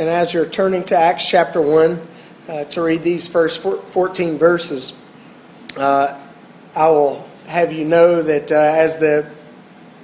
And as you're turning to Acts chapter 1 uh, to read these first 14 verses, uh, I will have you know that uh, as the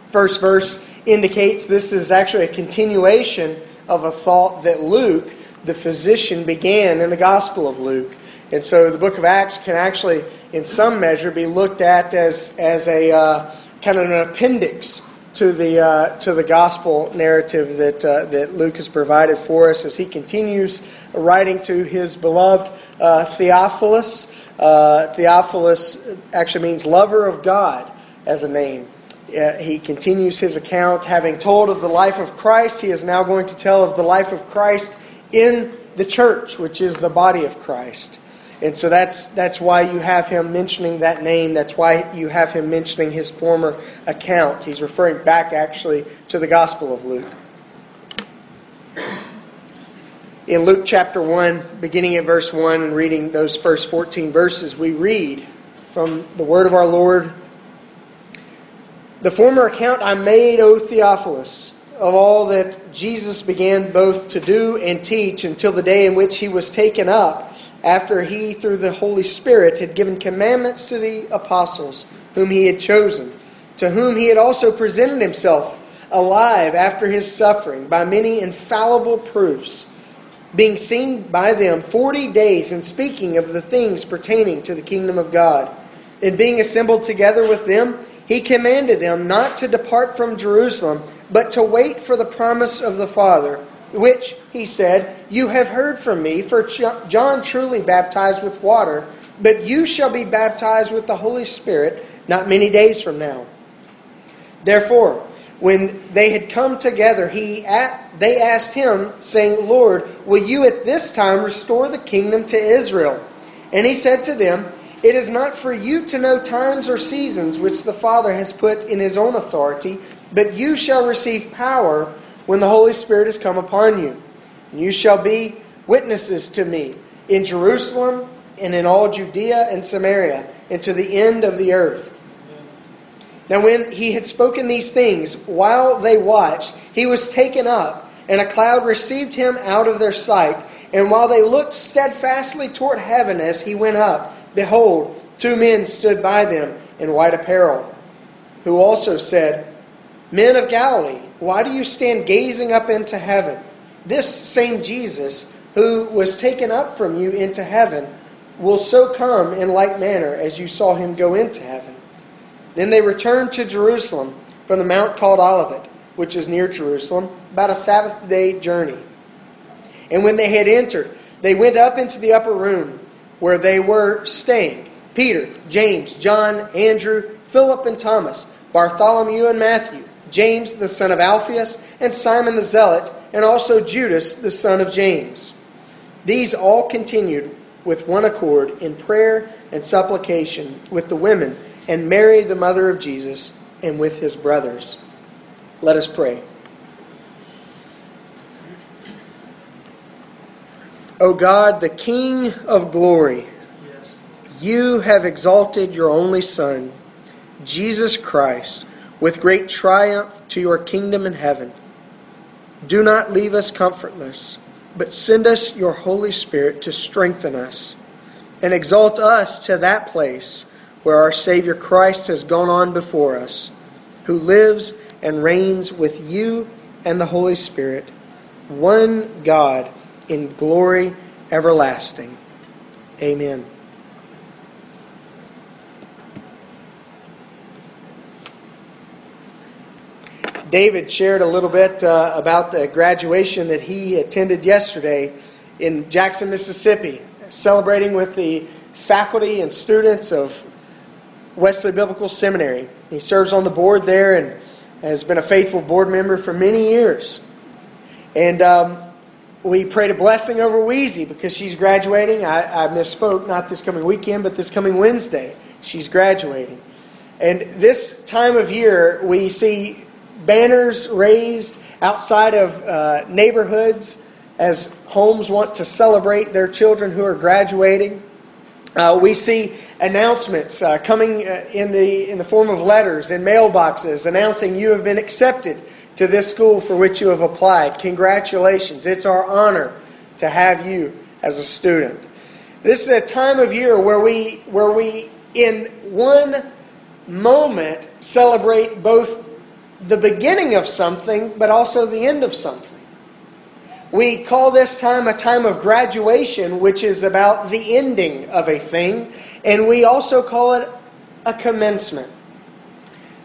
first verse indicates, this is actually a continuation of a thought that Luke, the physician, began in the Gospel of Luke. And so the book of Acts can actually, in some measure, be looked at as, as a uh, kind of an appendix to the, uh, to the gospel narrative that, uh, that Luke has provided for us as he continues writing to his beloved uh, Theophilus. Uh, Theophilus actually means lover of God as a name. Uh, he continues his account. Having told of the life of Christ, he is now going to tell of the life of Christ in the church, which is the body of Christ. And so that's, that's why you have him mentioning that name. That's why you have him mentioning his former account. He's referring back actually to the Gospel of Luke. In Luke chapter 1, beginning at verse 1 and reading those first 14 verses, we read from the word of our Lord The former account I made, O Theophilus, of all that Jesus began both to do and teach until the day in which he was taken up after he, through the Holy Spirit, had given commandments to the apostles whom he had chosen, to whom he had also presented himself alive after his suffering by many infallible proofs, being seen by them forty days and speaking of the things pertaining to the kingdom of God. And being assembled together with them, he commanded them not to depart from Jerusalem, but to wait for the promise of the Father which, he said, you have heard from me, for John truly baptized with water, but you shall be baptized with the Holy Spirit not many days from now. Therefore, when they had come together, he at, they asked him, saying, Lord, will you at this time restore the kingdom to Israel? And he said to them, It is not for you to know times or seasons which the Father has put in his own authority, but you shall receive power when the Holy Spirit has come upon you. And you shall be witnesses to me in Jerusalem and in all Judea and Samaria and to the end of the earth. Now, when he had spoken these things, while they watched, he was taken up, and a cloud received him out of their sight. And while they looked steadfastly toward heaven as he went up, behold, two men stood by them in white apparel, who also said, Men of Galilee, why do you stand gazing up into heaven? This same Jesus, who was taken up from you into heaven, will so come in like manner as you saw him go into heaven. Then they returned to Jerusalem from the mount called Olivet, which is near Jerusalem, about a Sabbath day journey. And when they had entered, they went up into the upper room where they were staying Peter, James, John, Andrew, Philip, and Thomas, Bartholomew, and Matthew James the son of Alphaeus, and Simon the Zealot, and also Judas the son of James. These all continued with one accord in prayer and supplication with the women, and Mary the mother of Jesus, and with his brothers. Let us pray. O God, the King of glory, you have exalted your only Son, Jesus Christ with great triumph to your kingdom in heaven. Do not leave us comfortless, but send us your Holy Spirit to strengthen us and exalt us to that place where our Savior Christ has gone on before us, who lives and reigns with you and the Holy Spirit, one God in glory everlasting. Amen. David shared a little bit uh, about the graduation that he attended yesterday in Jackson, Mississippi, celebrating with the faculty and students of Wesley Biblical Seminary. He serves on the board there and has been a faithful board member for many years. And um, we prayed a blessing over Wheezy because she's graduating. I, I misspoke, not this coming weekend, but this coming Wednesday. She's graduating. And this time of year, we see banners raised outside of uh, neighborhoods as homes want to celebrate their children who are graduating. Uh, we see announcements uh, coming uh, in the, in the form of letters and mailboxes announcing you have been accepted to this school for which you have applied. Congratulations. It's our honor to have you as a student. This is a time of year where we, where we in one moment, celebrate both the beginning of something, but also the end of something. We call this time a time of graduation, which is about the ending of a thing, and we also call it a commencement.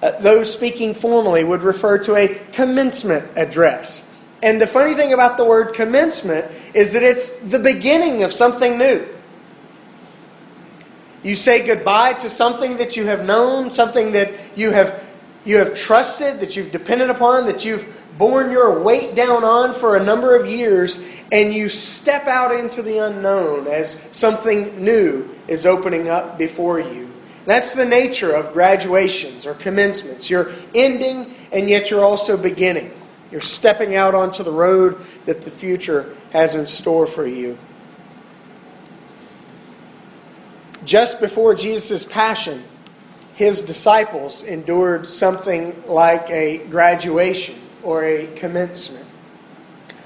Uh, those speaking formally would refer to a commencement address. And the funny thing about the word commencement is that it's the beginning of something new. You say goodbye to something that you have known, something that you have, you have trusted, that you've depended upon, that you've borne your weight down on for a number of years, and you step out into the unknown as something new is opening up before you. That's the nature of graduations or commencements. You're ending, and yet you're also beginning. You're stepping out onto the road that the future has in store for you. Just before Jesus' passion, his disciples endured something like a graduation or a commencement.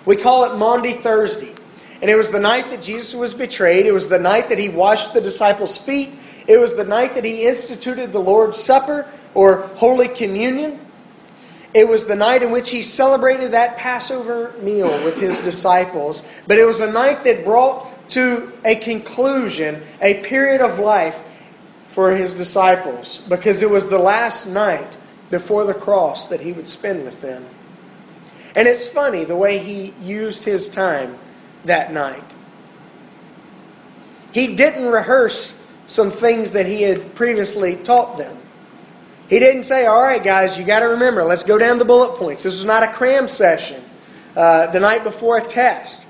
We call it Maundy Thursday. And it was the night that Jesus was betrayed. It was the night that he washed the disciples' feet. It was the night that he instituted the Lord's Supper or Holy Communion. It was the night in which he celebrated that Passover meal with his disciples. But it was a night that brought to a conclusion a period of life for his disciples because it was the last night before the cross that he would spend with them. And it's funny the way he used his time that night. He didn't rehearse some things that he had previously taught them. He didn't say, All right, guys, you got to remember, let's go down the bullet points. This was not a cram session uh, the night before a test.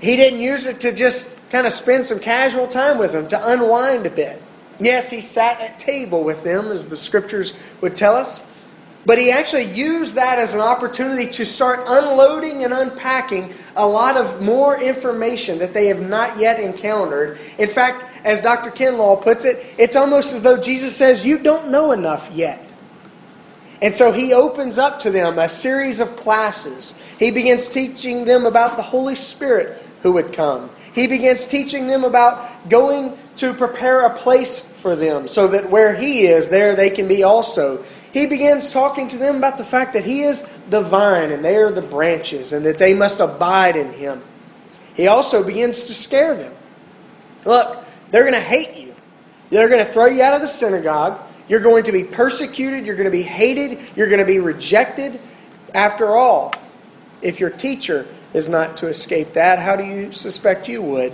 He didn't use it to just kind of spend some casual time with them, to unwind a bit. Yes, he sat at table with them, as the scriptures would tell us. But he actually used that as an opportunity to start unloading and unpacking a lot of more information that they have not yet encountered. In fact, as Dr. Kinlaw puts it, it's almost as though Jesus says, You don't know enough yet. And so he opens up to them a series of classes. He begins teaching them about the Holy Spirit who would come. He begins teaching them about going to prepare a place for them so that where he is, there they can be also he begins talking to them about the fact that he is the vine and they are the branches and that they must abide in him. He also begins to scare them. Look, they're going to hate you. They're going to throw you out of the synagogue. You're going to be persecuted. You're going to be hated. You're going to be rejected. After all, if your teacher is not to escape that, how do you suspect you would?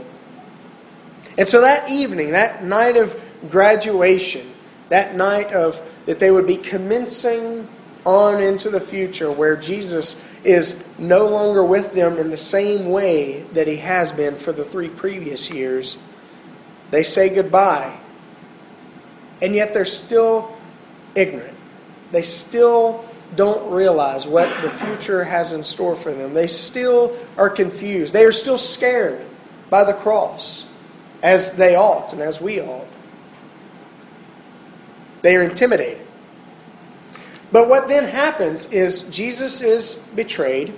And so that evening, that night of graduation, that night of that they would be commencing on into the future where Jesus is no longer with them in the same way that he has been for the three previous years. They say goodbye. And yet they're still ignorant. They still don't realize what the future has in store for them. They still are confused. They are still scared by the cross, as they ought and as we ought. They are intimidated. But what then happens is Jesus is betrayed.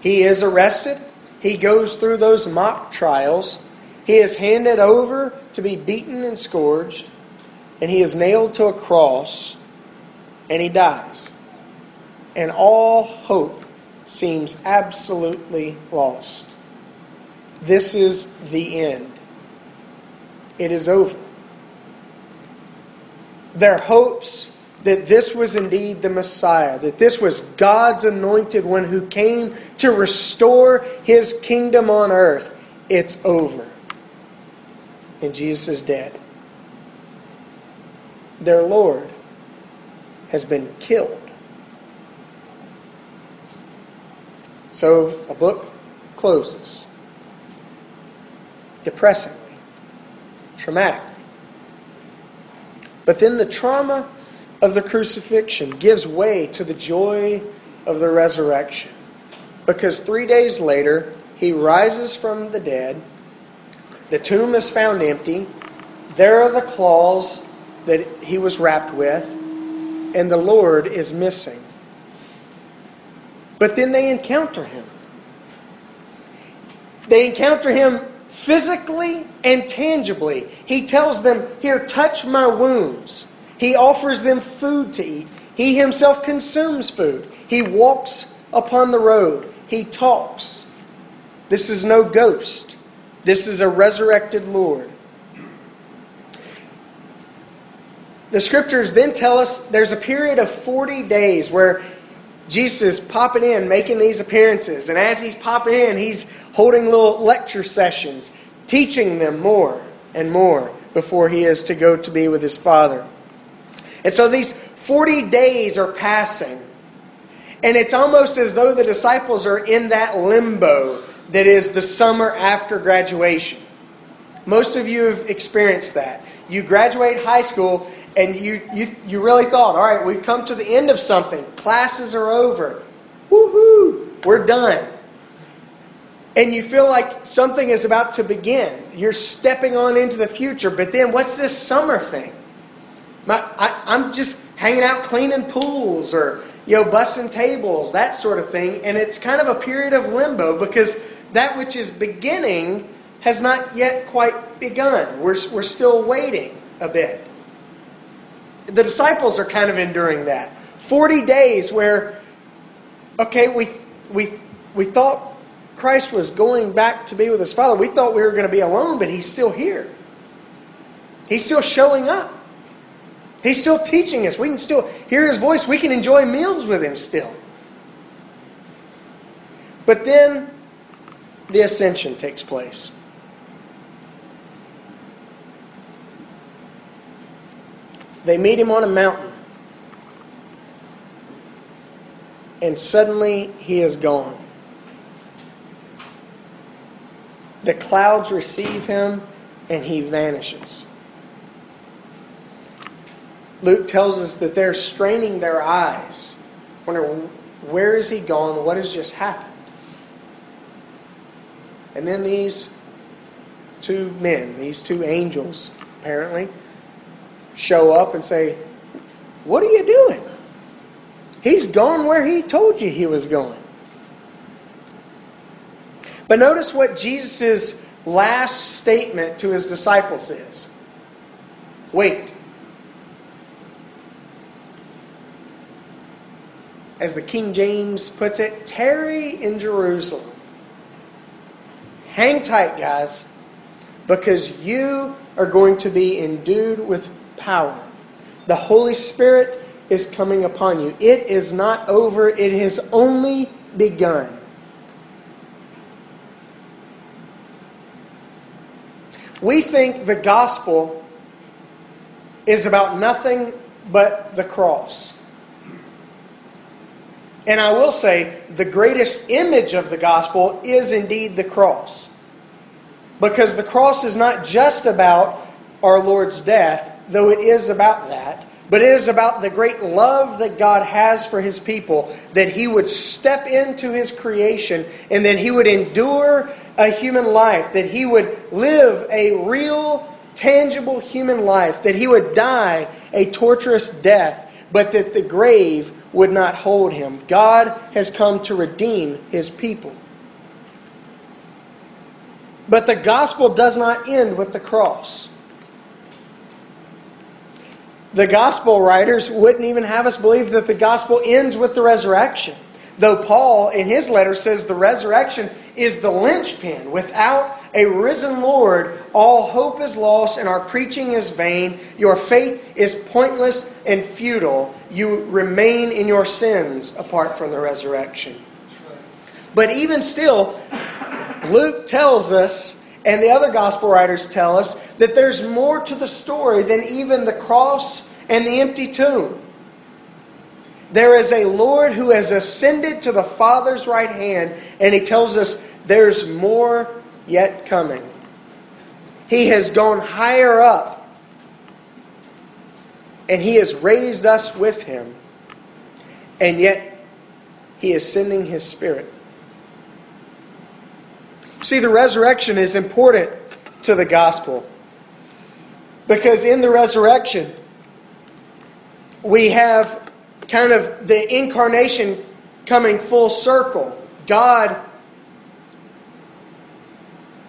He is arrested. He goes through those mock trials. He is handed over to be beaten and scourged. And he is nailed to a cross. And he dies. And all hope seems absolutely lost. This is the end. It is over their hopes that this was indeed the Messiah, that this was God's anointed one who came to restore his kingdom on earth, it's over. And Jesus is dead. Their Lord has been killed. So a book closes. Depressingly, traumatically. But then the trauma of the crucifixion gives way to the joy of the resurrection. Because three days later, he rises from the dead. The tomb is found empty. There are the claws that he was wrapped with. And the Lord is missing. But then they encounter him. They encounter him physically and tangibly. He tells them, Here, touch my wounds. He offers them food to eat. He himself consumes food. He walks upon the road. He talks. This is no ghost. This is a resurrected Lord. The scriptures then tell us there's a period of 40 days where Jesus is popping in, making these appearances. And as he's popping in, he's holding little lecture sessions, teaching them more and more before he is to go to be with his Father. And so these 40 days are passing. And it's almost as though the disciples are in that limbo that is the summer after graduation. Most of you have experienced that. You graduate high school and you, you, you really thought, all right, we've come to the end of something. Classes are over. Woohoo! We're done. And you feel like something is about to begin. You're stepping on into the future, but then what's this summer thing? My, I, I'm just hanging out cleaning pools or you know bussing tables, that sort of thing, and it's kind of a period of limbo because that which is beginning has not yet quite begun. We're, we're still waiting a bit the disciples are kind of enduring that. 40 days where, okay, we, we, we thought Christ was going back to be with his Father. We thought we were going to be alone, but he's still here. He's still showing up. He's still teaching us. We can still hear his voice. We can enjoy meals with him still. But then the ascension takes place. They meet him on a mountain. And suddenly he is gone. The clouds receive him and he vanishes. Luke tells us that they're straining their eyes, wondering where is he gone? What has just happened? And then these two men, these two angels, apparently, show up and say, What are you doing? He's gone where he told you he was going. But notice what Jesus' last statement to his disciples is Wait. As the King James puts it, tarry in Jerusalem. Hang tight, guys, because you are going to be endued with power. The Holy Spirit is coming upon you. It is not over, it has only begun. We think the gospel is about nothing but the cross. And I will say, the greatest image of the gospel is indeed the cross. Because the cross is not just about our Lord's death, though it is about that, but it is about the great love that God has for his people, that he would step into his creation and that he would endure a human life, that he would live a real, tangible human life, that he would die a torturous death, but that the grave would not hold him. God has come to redeem his people. But the gospel does not end with the cross the gospel writers wouldn't even have us believe that the gospel ends with the resurrection. Though Paul, in his letter, says the resurrection is the linchpin. Without a risen Lord, all hope is lost and our preaching is vain. Your faith is pointless and futile. You remain in your sins apart from the resurrection. But even still, Luke tells us and the other gospel writers tell us that there's more to the story than even the cross and the empty tomb. There is a Lord who has ascended to the Father's right hand, and he tells us there's more yet coming. He has gone higher up, and he has raised us with him, and yet he is sending his Spirit. See, the resurrection is important to the gospel because in the resurrection, we have kind of the incarnation coming full circle. God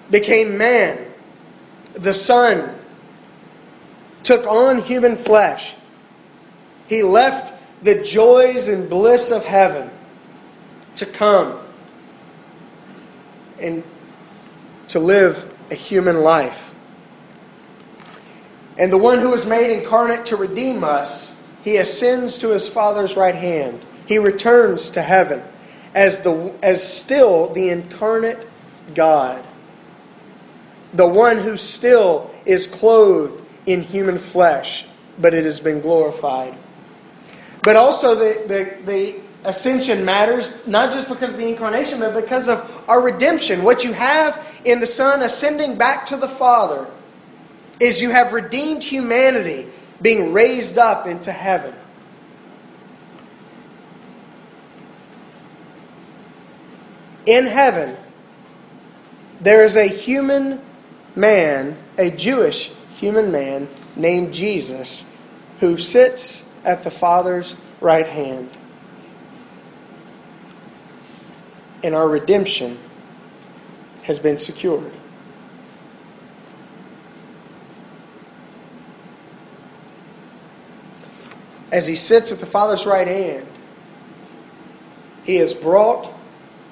became man. The Son took on human flesh. He left the joys and bliss of heaven to come and to live a human life. And the one who was made incarnate to redeem us, he ascends to his Father's right hand. He returns to heaven as, the, as still the incarnate God. The one who still is clothed in human flesh, but it has been glorified. But also, the, the, the ascension matters not just because of the incarnation, but because of our redemption. What you have in the Son ascending back to the Father is you have redeemed humanity being raised up into heaven. In heaven, there is a human man, a Jewish human man named Jesus, who sits at the Father's right hand. And our redemption has been secured. As he sits at the Father's right hand, he has brought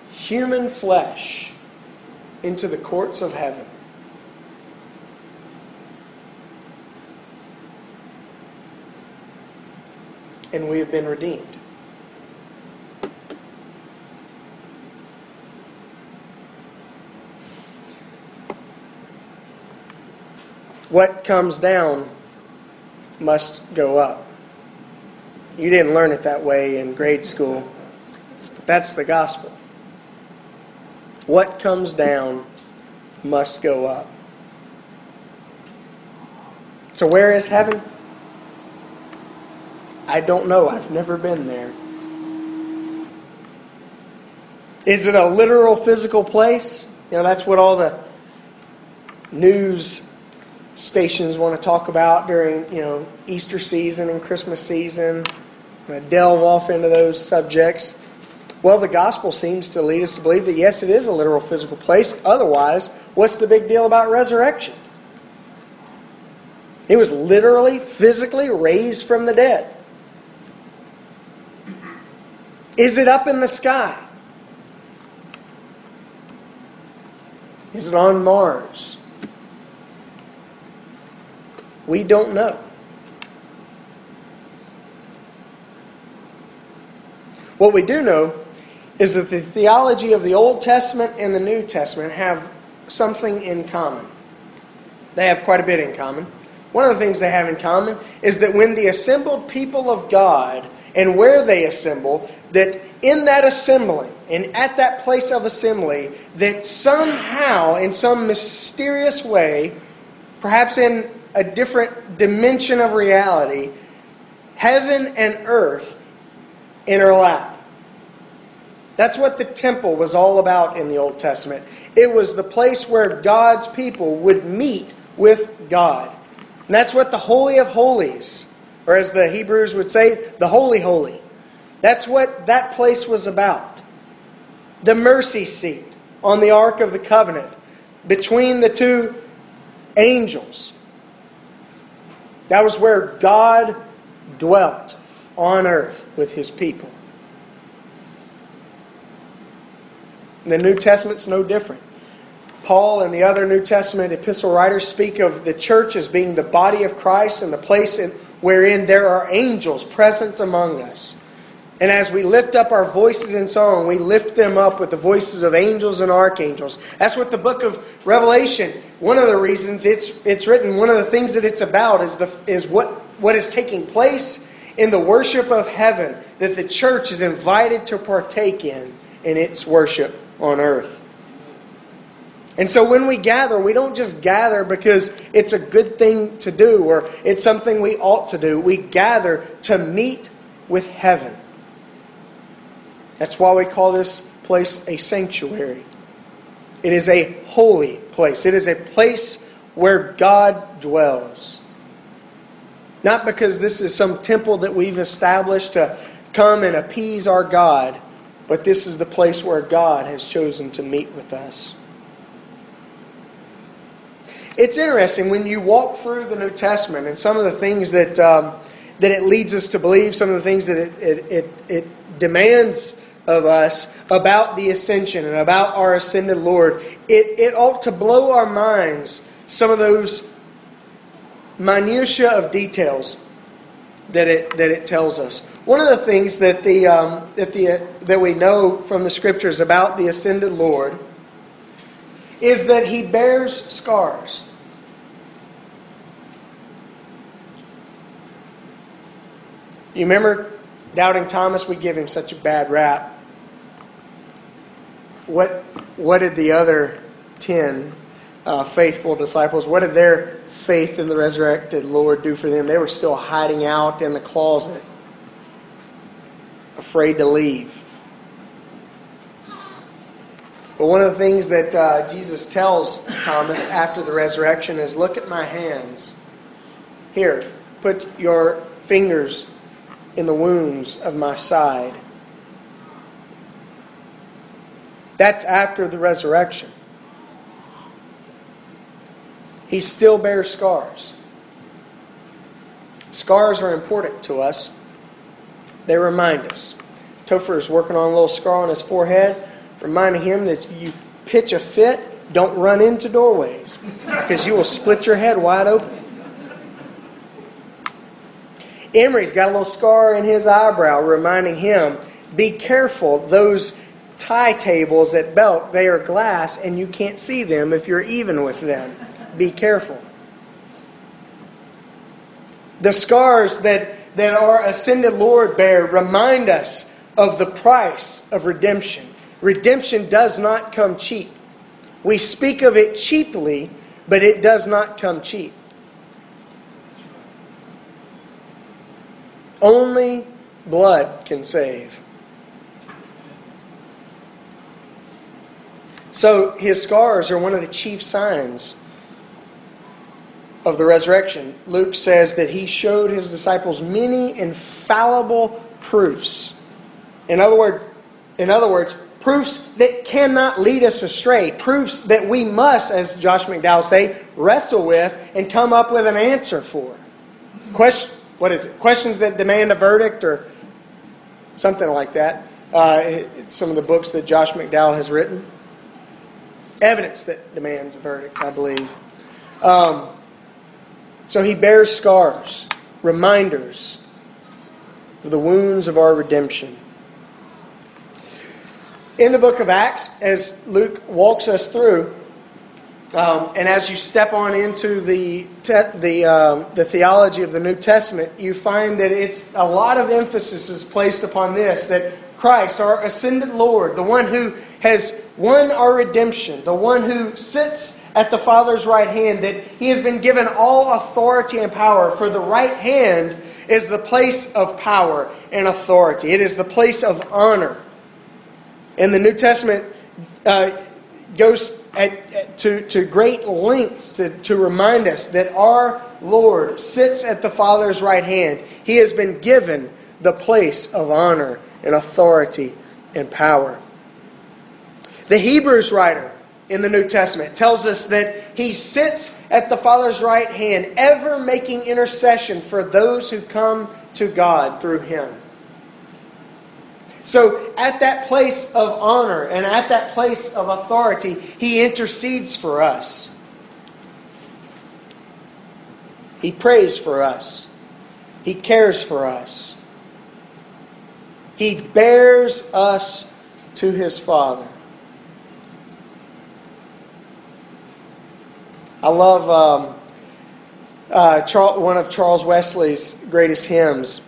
human flesh into the courts of heaven. And we have been redeemed. What comes down must go up. You didn't learn it that way in grade school. But that's the gospel. What comes down must go up. So, where is heaven? I don't know. I've never been there. Is it a literal physical place? You know, that's what all the news stations want to talk about during, you know, Easter season and Christmas season. I'm going to delve off into those subjects. Well, the gospel seems to lead us to believe that yes, it is a literal physical place. Otherwise, what's the big deal about resurrection? He was literally, physically raised from the dead. Is it up in the sky? Is it on Mars? We don't know. What we do know is that the theology of the Old Testament and the New Testament have something in common. They have quite a bit in common. One of the things they have in common is that when the assembled people of God and where they assemble, that in that assembling and at that place of assembly, that somehow, in some mysterious way, perhaps in a different dimension of reality, heaven and earth interlap. That's what the temple was all about in the Old Testament. It was the place where God's people would meet with God. And that's what the Holy of Holies, or as the Hebrews would say, the Holy Holy. That's what that place was about. The mercy seat on the Ark of the Covenant between the two angels. That was where God dwelt on earth with his people. The New Testament's no different. Paul and the other New Testament epistle writers speak of the church as being the body of Christ and the place in, wherein there are angels present among us. And as we lift up our voices in song, we lift them up with the voices of angels and archangels. That's what the book of Revelation, one of the reasons it's, it's written, one of the things that it's about is, the, is what, what is taking place in the worship of heaven that the church is invited to partake in in its worship on earth. And so when we gather, we don't just gather because it's a good thing to do or it's something we ought to do. We gather to meet with heaven. That's why we call this place a sanctuary. It is a holy place, it is a place where God dwells. Not because this is some temple that we've established to come and appease our God, but this is the place where God has chosen to meet with us. It's interesting when you walk through the New Testament and some of the things that, um, that it leads us to believe, some of the things that it, it, it, it demands of us about the ascension and about our ascended Lord, it, it ought to blow our minds some of those minutiae of details that it, that it tells us. One of the things that, the, um, that, the, that we know from the scriptures about the ascended Lord is that he bears scars. You remember doubting Thomas? We give him such a bad rap. What, what did the other ten uh, faithful disciples, what did their faith in the resurrected Lord do for them? They were still hiding out in the closet, afraid to leave. But one of the things that uh, Jesus tells Thomas after the resurrection is look at my hands. Here, put your fingers in the wounds of my side. That's after the resurrection. He still bears scars. Scars are important to us. They remind us. Topher is working on a little scar on his forehead reminding him that if you pitch a fit, don't run into doorways because you will split your head wide open. Emery's got a little scar in his eyebrow reminding him be careful, those tie tables at Belk, they are glass and you can't see them if you're even with them. Be careful. The scars that, that our ascended Lord bear remind us of the price of redemption. Redemption does not come cheap. We speak of it cheaply, but it does not come cheap. Only blood can save. So his scars are one of the chief signs of the resurrection. Luke says that he showed his disciples many infallible proofs. In other words, in other words, proofs that cannot lead us astray, proofs that we must, as Josh McDowell say, wrestle with and come up with an answer for. Question, what is it? Questions that demand a verdict or something like that. Uh, some of the books that Josh McDowell has written. Evidence that demands a verdict, I believe. Um, so he bears scars, reminders of the wounds of our redemption in the book of Acts, as Luke walks us through, um, and as you step on into the te- the um, the theology of the New Testament, you find that it's a lot of emphasis is placed upon this that Christ, our ascended Lord, the one who has won our redemption, the one who sits at the Father's right hand, that He has been given all authority and power. For the right hand is the place of power and authority. It is the place of honor. And the New Testament uh, goes at, at, to, to great lengths to, to remind us that our Lord sits at the Father's right hand. He has been given the place of honor and authority and power. The Hebrews writer in the New Testament tells us that he sits at the Father's right hand, ever making intercession for those who come to God through him. So, at that place of honor and at that place of authority, he intercedes for us. He prays for us. He cares for us. He bears us to his Father. I love um, uh, one of Charles Wesley's greatest hymns.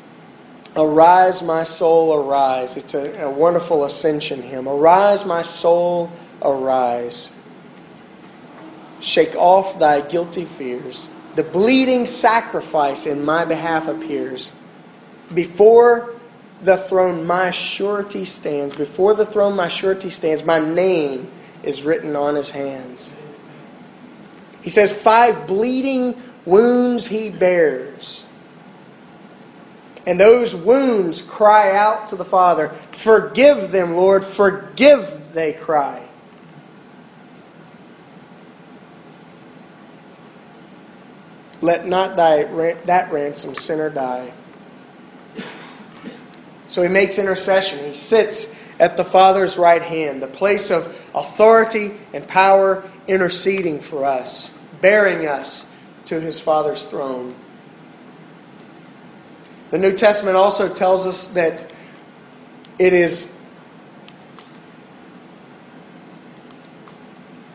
Arise, my soul, arise. It's a, a, wonderful ascension hymn. Arise, my soul, arise. Shake off thy guilty fears. The bleeding sacrifice in my behalf appears. Before the throne, my surety stands. Before the throne, my surety stands. My name is written on his hands. He says, Five bleeding wounds he bears And those wounds cry out to the Father, Forgive them, Lord, forgive, they cry. Let not thy, that ransom sinner die. So he makes intercession. He sits at the Father's right hand, the place of authority and power, interceding for us, bearing us to his Father's throne. The New Testament also tells us that it is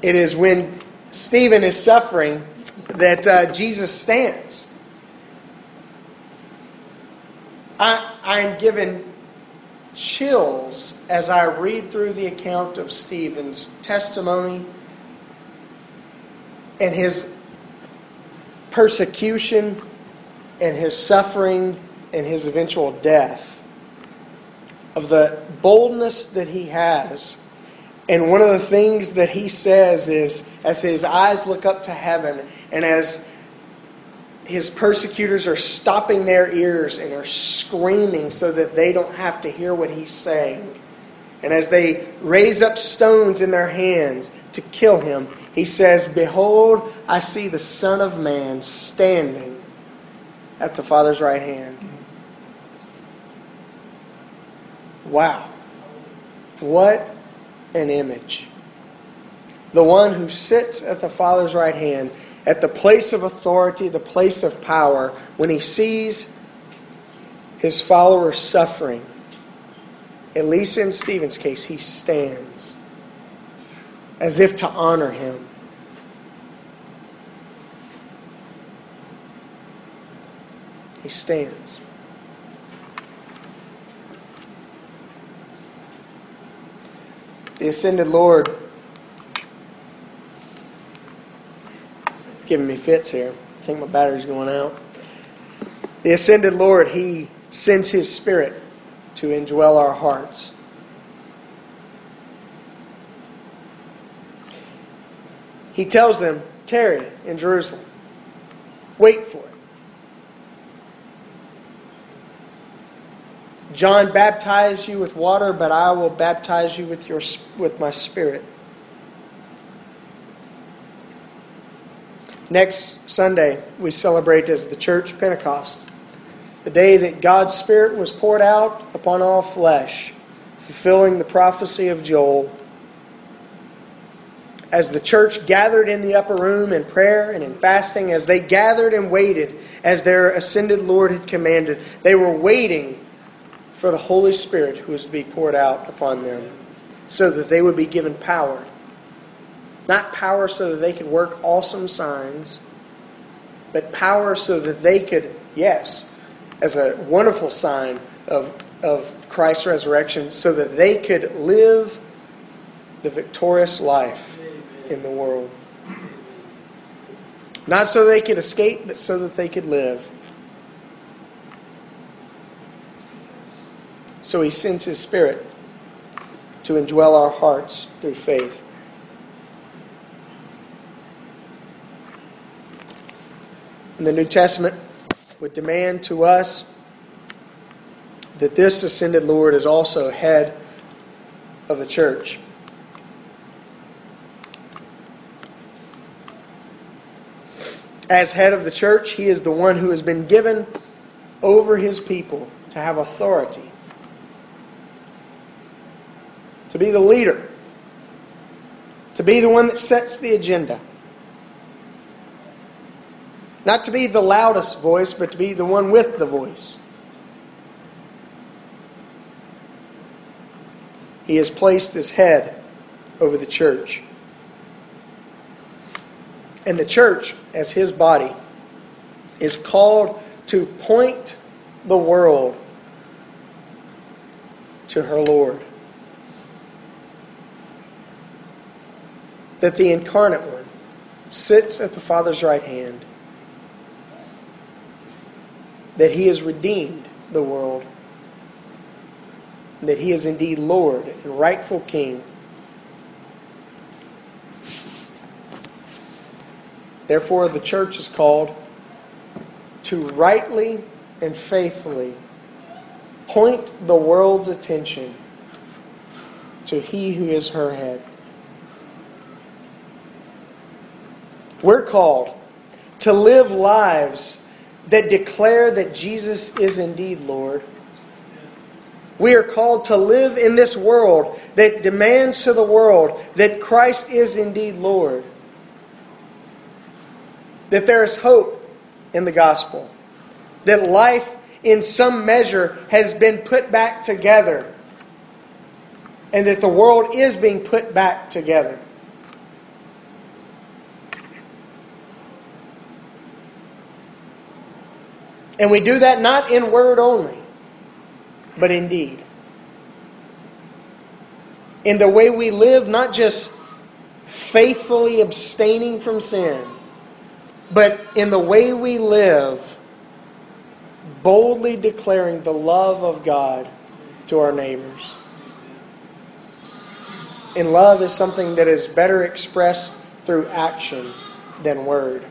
it is when Stephen is suffering that uh, Jesus stands. I, I'm given chills as I read through the account of Stephen's testimony and his persecution and his suffering and his eventual death, of the boldness that he has. And one of the things that he says is, as his eyes look up to heaven and as his persecutors are stopping their ears and are screaming so that they don't have to hear what he's saying. And as they raise up stones in their hands to kill him, he says, Behold, I see the Son of Man standing at the Father's right hand. Wow. What an image. The one who sits at the Father's right hand at the place of authority, the place of power, when he sees his followers suffering, at least in Stephen's case, he stands as if to honor him. He stands. The ascended Lord giving me fits here. I think my battery's going out. The ascended Lord, He sends His Spirit to indwell our hearts. He tells them, tarry in Jerusalem. Wait for it. John baptized you with water, but I will baptize you with, your, with my spirit. Next Sunday, we celebrate as the church Pentecost, the day that God's Spirit was poured out upon all flesh, fulfilling the prophecy of Joel. As the church gathered in the upper room in prayer and in fasting, as they gathered and waited as their ascended Lord had commanded, they were waiting for the Holy Spirit who was to be poured out upon them so that they would be given power not power so that they could work awesome signs, but power so that they could, yes, as a wonderful sign of, of Christ's resurrection, so that they could live the victorious life in the world. Not so they could escape, but so that they could live. So he sends his Spirit to indwell our hearts through faith. In the New Testament would demand to us that this ascended Lord is also head of the church. As head of the church, he is the one who has been given over his people to have authority, to be the leader, to be the one that sets the agenda. Not to be the loudest voice, but to be the one with the voice. He has placed his head over the church. And the church, as his body, is called to point the world to her Lord. That the incarnate one sits at the Father's right hand that he has redeemed the world, that he is indeed Lord and rightful King. Therefore, the church is called to rightly and faithfully point the world's attention to he who is her head. We're called to live lives that declare that Jesus is indeed Lord. We are called to live in this world that demands to the world that Christ is indeed Lord. That there is hope in the gospel. That life, in some measure, has been put back together. And that the world is being put back together. And we do that not in word only, but in deed. In the way we live, not just faithfully abstaining from sin, but in the way we live, boldly declaring the love of God to our neighbors. And love is something that is better expressed through action than word.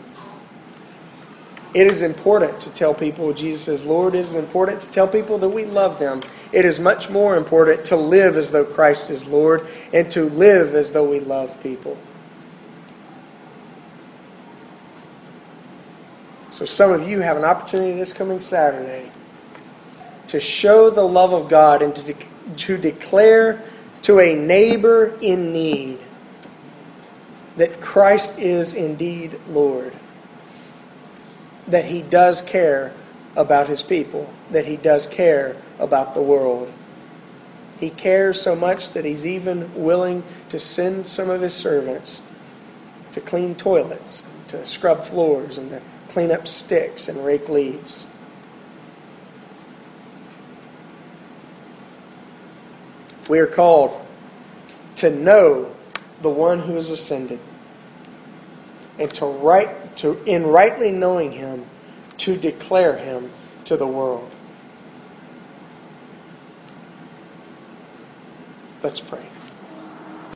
It is important to tell people Jesus is Lord. It is important to tell people that we love them. It is much more important to live as though Christ is Lord and to live as though we love people. So, some of you have an opportunity this coming Saturday to show the love of God and to, de- to declare to a neighbor in need that Christ is indeed Lord that he does care about his people, that he does care about the world. He cares so much that he's even willing to send some of his servants to clean toilets, to scrub floors, and to clean up sticks and rake leaves. We are called to know the one who has ascended and to right to in rightly knowing him to declare him to the world. Let's pray.